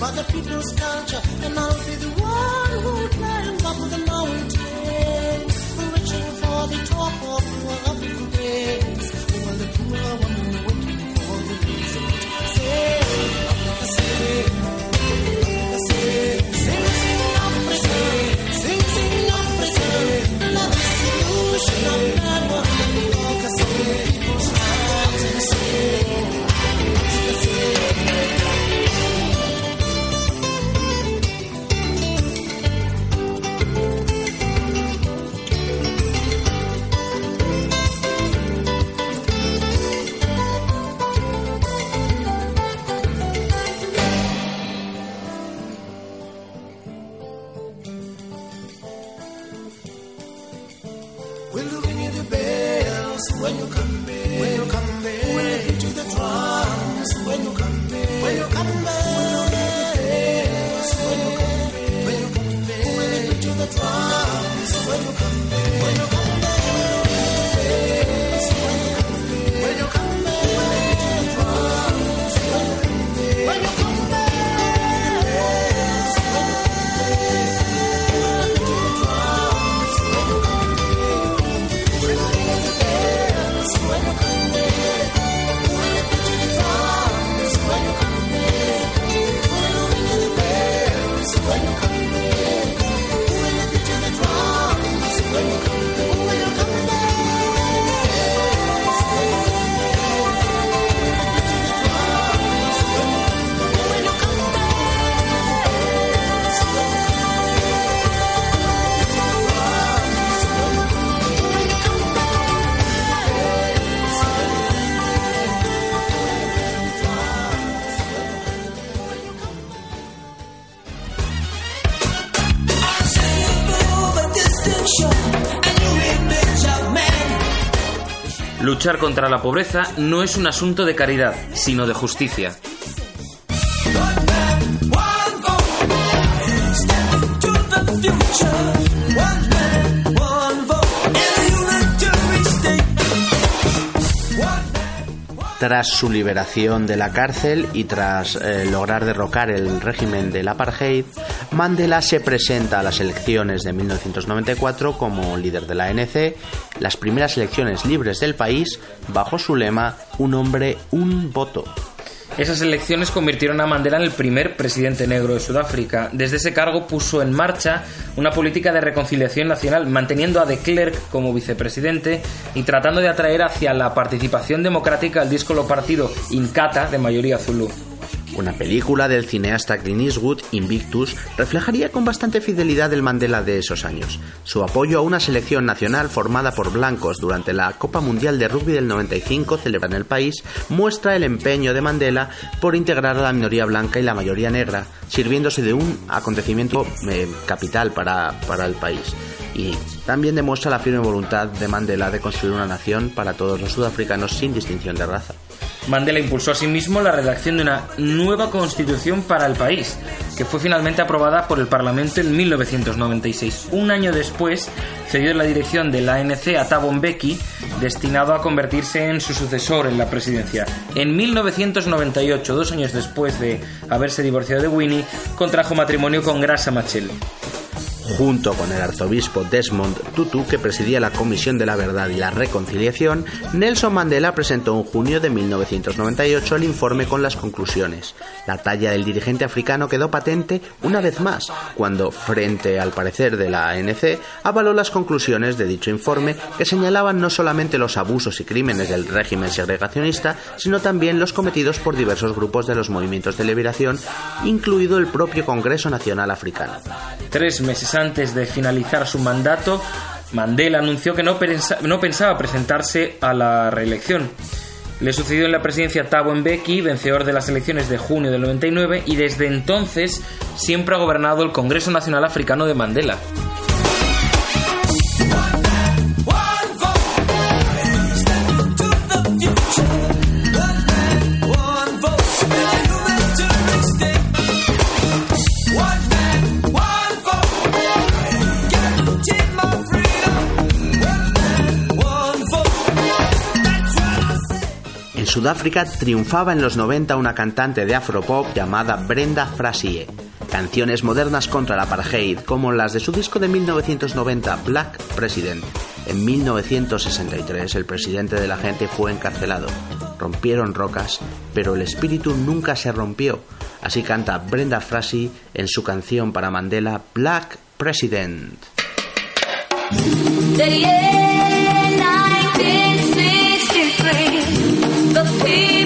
S9: but the people's culture. And I'll be the one who climbs up the mountain, the top of your
S3: Luchar contra la pobreza no es un asunto de caridad, sino de justicia.
S2: Tras su liberación de la cárcel y tras eh, lograr derrocar el régimen del apartheid, Mandela se presenta a las elecciones de 1994 como líder de la ANC, las primeras elecciones libres del país, bajo su lema Un hombre, un voto.
S3: Esas elecciones convirtieron a Mandela en el primer presidente negro de Sudáfrica. Desde ese cargo puso en marcha una política de reconciliación nacional, manteniendo a de Klerk como vicepresidente y tratando de atraer hacia la participación democrática al díscolo partido Inkatha de mayoría zulú.
S2: Una película del cineasta Clint Eastwood, Invictus, reflejaría con bastante fidelidad el Mandela de esos años. Su apoyo a una selección nacional formada por blancos durante la Copa Mundial de Rugby del 95 celebrada en el país muestra el empeño de Mandela por integrar a la minoría blanca y la mayoría negra, sirviéndose de un acontecimiento eh, capital para, para el país. Y también demuestra la firme voluntad de Mandela de construir una nación para todos los sudafricanos sin distinción de raza.
S3: Mandela impulsó asimismo la redacción de una nueva constitución para el país, que fue finalmente aprobada por el Parlamento en 1996. Un año después cedió la dirección de la ANC a Thabo Mbeki, destinado a convertirse en su sucesor en la presidencia. En 1998, dos años después de haberse divorciado de Winnie, contrajo matrimonio con Grasa Machel.
S2: Junto con el arzobispo Desmond Tutu, que presidía la Comisión de la Verdad y la Reconciliación, Nelson Mandela presentó en junio de 1998 el informe con las conclusiones. La talla del dirigente africano quedó patente una vez más, cuando, frente al parecer de la ANC, avaló las conclusiones de dicho informe que señalaban no solamente los abusos y crímenes del régimen segregacionista, sino también los cometidos por diversos grupos de los movimientos de liberación, incluido el propio Congreso Nacional Africano.
S3: Tres meses antes de finalizar su mandato, Mandela anunció que no, pensa- no pensaba presentarse a la reelección. Le sucedió en la presidencia Thabo Mbeki, vencedor de las elecciones de junio del 99, y desde entonces siempre ha gobernado el Congreso Nacional Africano de Mandela.
S2: Sudáfrica triunfaba en los 90 una cantante de afropop llamada Brenda Frazier. Canciones modernas contra el apartheid, como las de su disco de 1990 Black President. En 1963 el presidente de la gente fue encarcelado. Rompieron rocas, pero el espíritu nunca se rompió. Así canta Brenda Frazier en su canción para Mandela Black President.
S10: The year 1963, the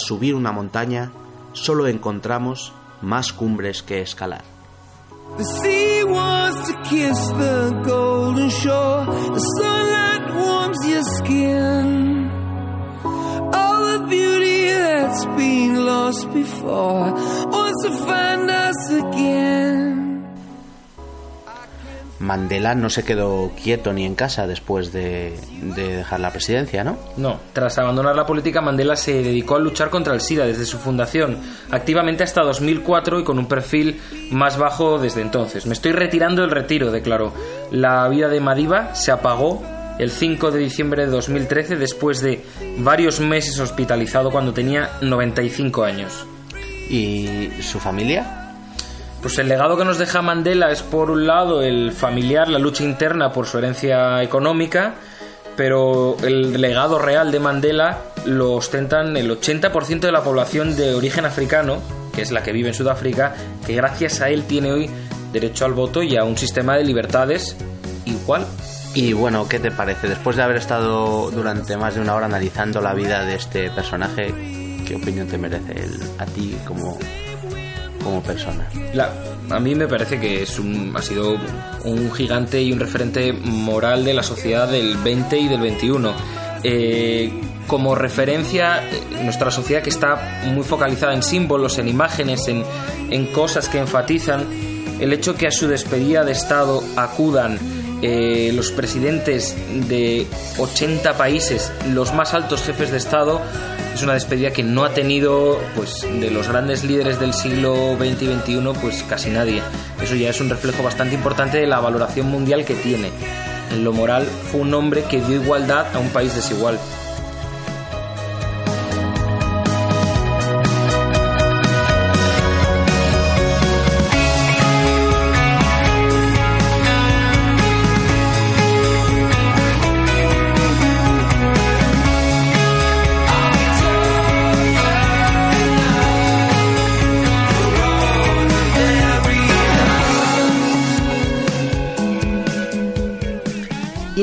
S2: tras subir una montaña solo encontramos más cumbres que escalar.
S12: The sea wants to kiss the golden shore. The sunlight warms your skin. All the beauty that's been lost before wants to find us again.
S2: Mandela no se quedó quieto ni en casa después de, de dejar la presidencia, ¿no?
S3: No, tras abandonar la política, Mandela se dedicó a luchar contra el SIDA desde su fundación, activamente hasta 2004 y con un perfil más bajo desde entonces. Me estoy retirando del retiro, declaró. La vida de Madiba se apagó el 5 de diciembre de 2013 después de varios meses hospitalizado cuando tenía 95 años.
S2: ¿Y su familia?
S3: Pues el legado que nos deja Mandela es por un lado el familiar, la lucha interna por su herencia económica, pero el legado real de Mandela lo ostentan el 80% de la población de origen africano, que es la que vive en Sudáfrica, que gracias a él tiene hoy derecho al voto y a un sistema de libertades igual.
S2: Y bueno, ¿qué te parece? Después de haber estado durante más de una hora analizando la vida de este personaje, ¿qué opinión te merece él a ti como, como persona?
S3: A mí me parece que es un, ha sido un gigante y un referente moral de la sociedad del 20 y del 21. Eh, como referencia, eh, nuestra sociedad que está muy focalizada en símbolos, en imágenes, en, en cosas que enfatizan, el hecho que a su despedida de Estado acudan eh, los presidentes de 80 países, los más altos jefes de Estado, es una despedida que no ha tenido, pues, de los grandes líderes del siglo XX y XXI, pues casi nadie. Eso ya es un reflejo bastante importante de la valoración mundial que tiene. En lo moral, fue un hombre que dio igualdad a un país desigual.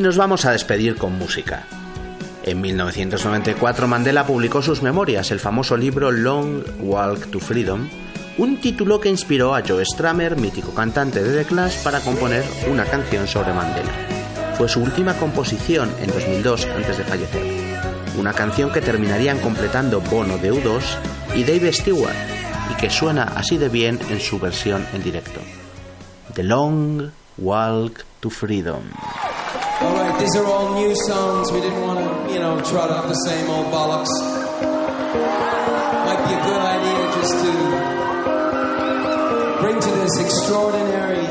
S2: Nos vamos a despedir con música. En 1994 Mandela publicó sus memorias, el famoso libro Long Walk to Freedom, un título que inspiró a Joe Stramer, mítico cantante de The Clash, para componer una canción sobre Mandela. Fue su última composición en 2002 antes de fallecer. Una canción que terminarían completando Bono de U2 y Dave Stewart, y que suena así de bien en su versión en directo. The Long Walk to Freedom.
S5: These are all new songs. We didn't want to, you know, trot out the same old bollocks. Might be a good idea just to bring to this extraordinary,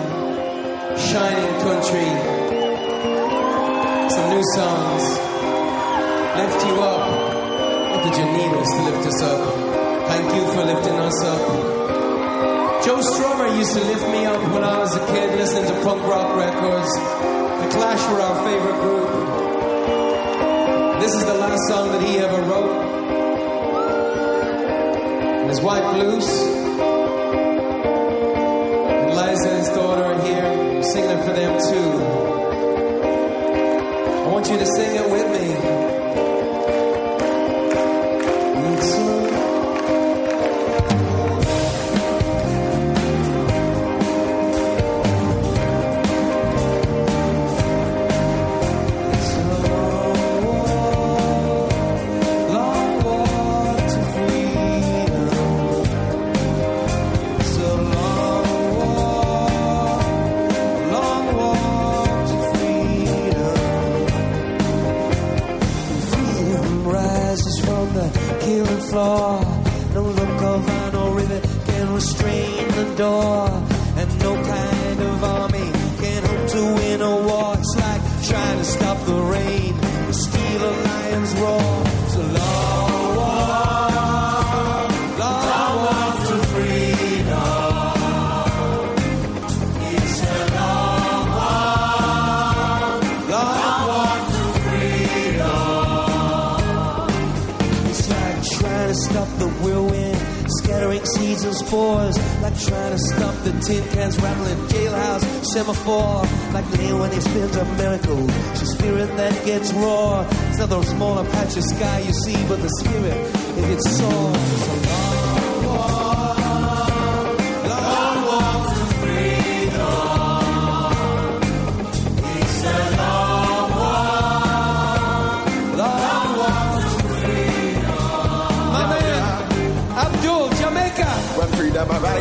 S5: shining country some new songs. Lift you up. What did you need us to lift us up? Thank you for lifting us up. Joe Strummer used to lift me up when I was a kid listening to punk rock records. The Clash were our favorite group. This is the last song that he ever wrote. And his wife Luce and Liza, his daughter, are here. I'm singing it for them too. I want you to sing it with me. Spores, like trying to stop the tin cans rattling, jailhouse, semaphore, like Leo when he spins a miracle. She's spirit that gets raw. It's not the smaller patch of sky you see, but the spirit, if it's sore.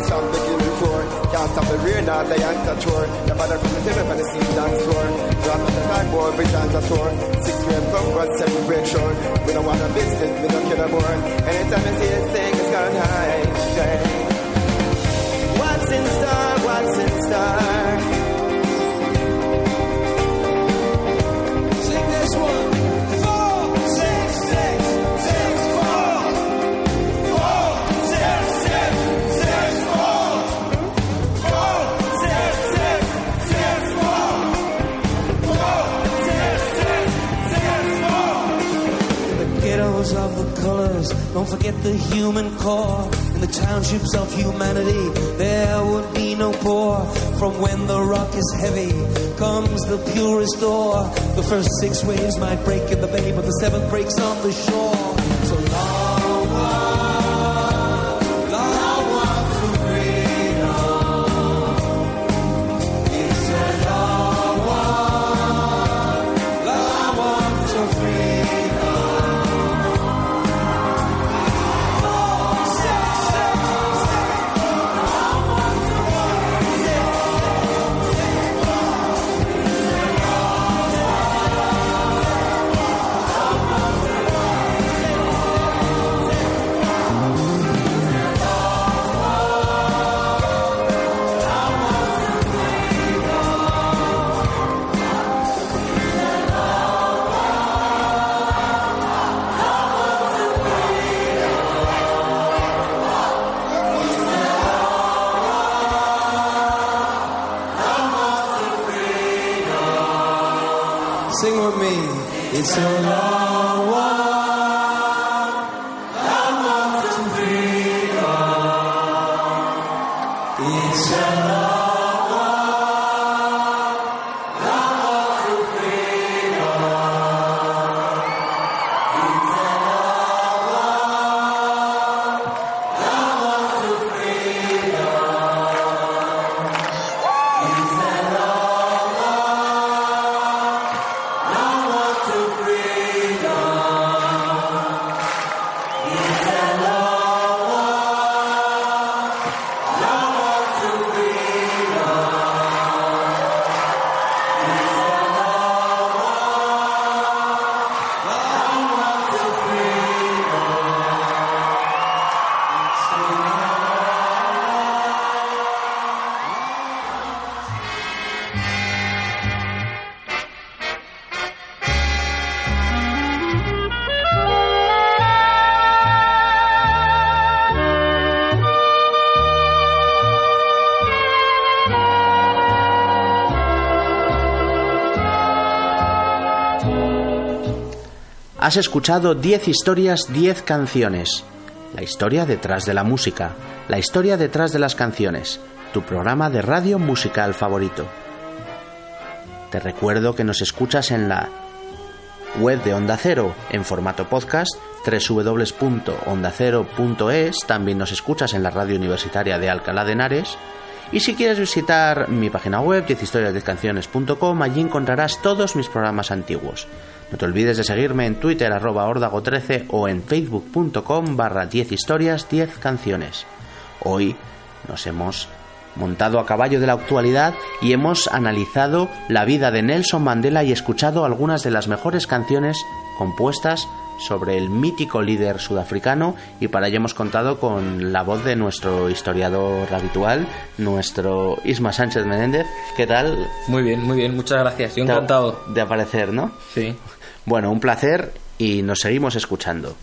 S13: From guilt before. Can't stop the rain or the anchor tour The mother from the table for the sea dance floor Drop the time more visions are sore Six way from God seven break short We don't want a business, we don't care no more. Anytime I see a thing, it's gone high. What's in store, what's in store
S5: forget the human core. In the townships of humanity, there would be no poor. From when the rock is heavy, comes the purest ore. The first six waves might break in the bay, but the seventh breaks on the shore.
S2: Has escuchado 10 historias, 10 canciones. La historia detrás de la música, la historia detrás de las canciones, tu programa de radio musical favorito. Te recuerdo que nos escuchas en la web de Onda Cero en formato podcast www.ondacero.es, también nos escuchas en la radio universitaria de Alcalá de Henares y si quieres visitar mi página web 10historiasdezcanciones.com, allí encontrarás todos mis programas antiguos. No te olvides de seguirme en Twitter arroba ordago13 o en facebook.com barra 10 historias 10 canciones. Hoy nos hemos montado a caballo de la actualidad y hemos analizado la vida de Nelson Mandela y escuchado algunas de las mejores canciones compuestas sobre el mítico líder sudafricano y para ello hemos contado con la voz de nuestro historiador habitual, nuestro Isma Sánchez Menéndez. ¿Qué tal?
S3: Muy bien, muy bien, muchas gracias. Yo encantado.
S2: De aparecer, ¿no?
S3: Sí.
S2: Bueno, un placer y nos seguimos escuchando.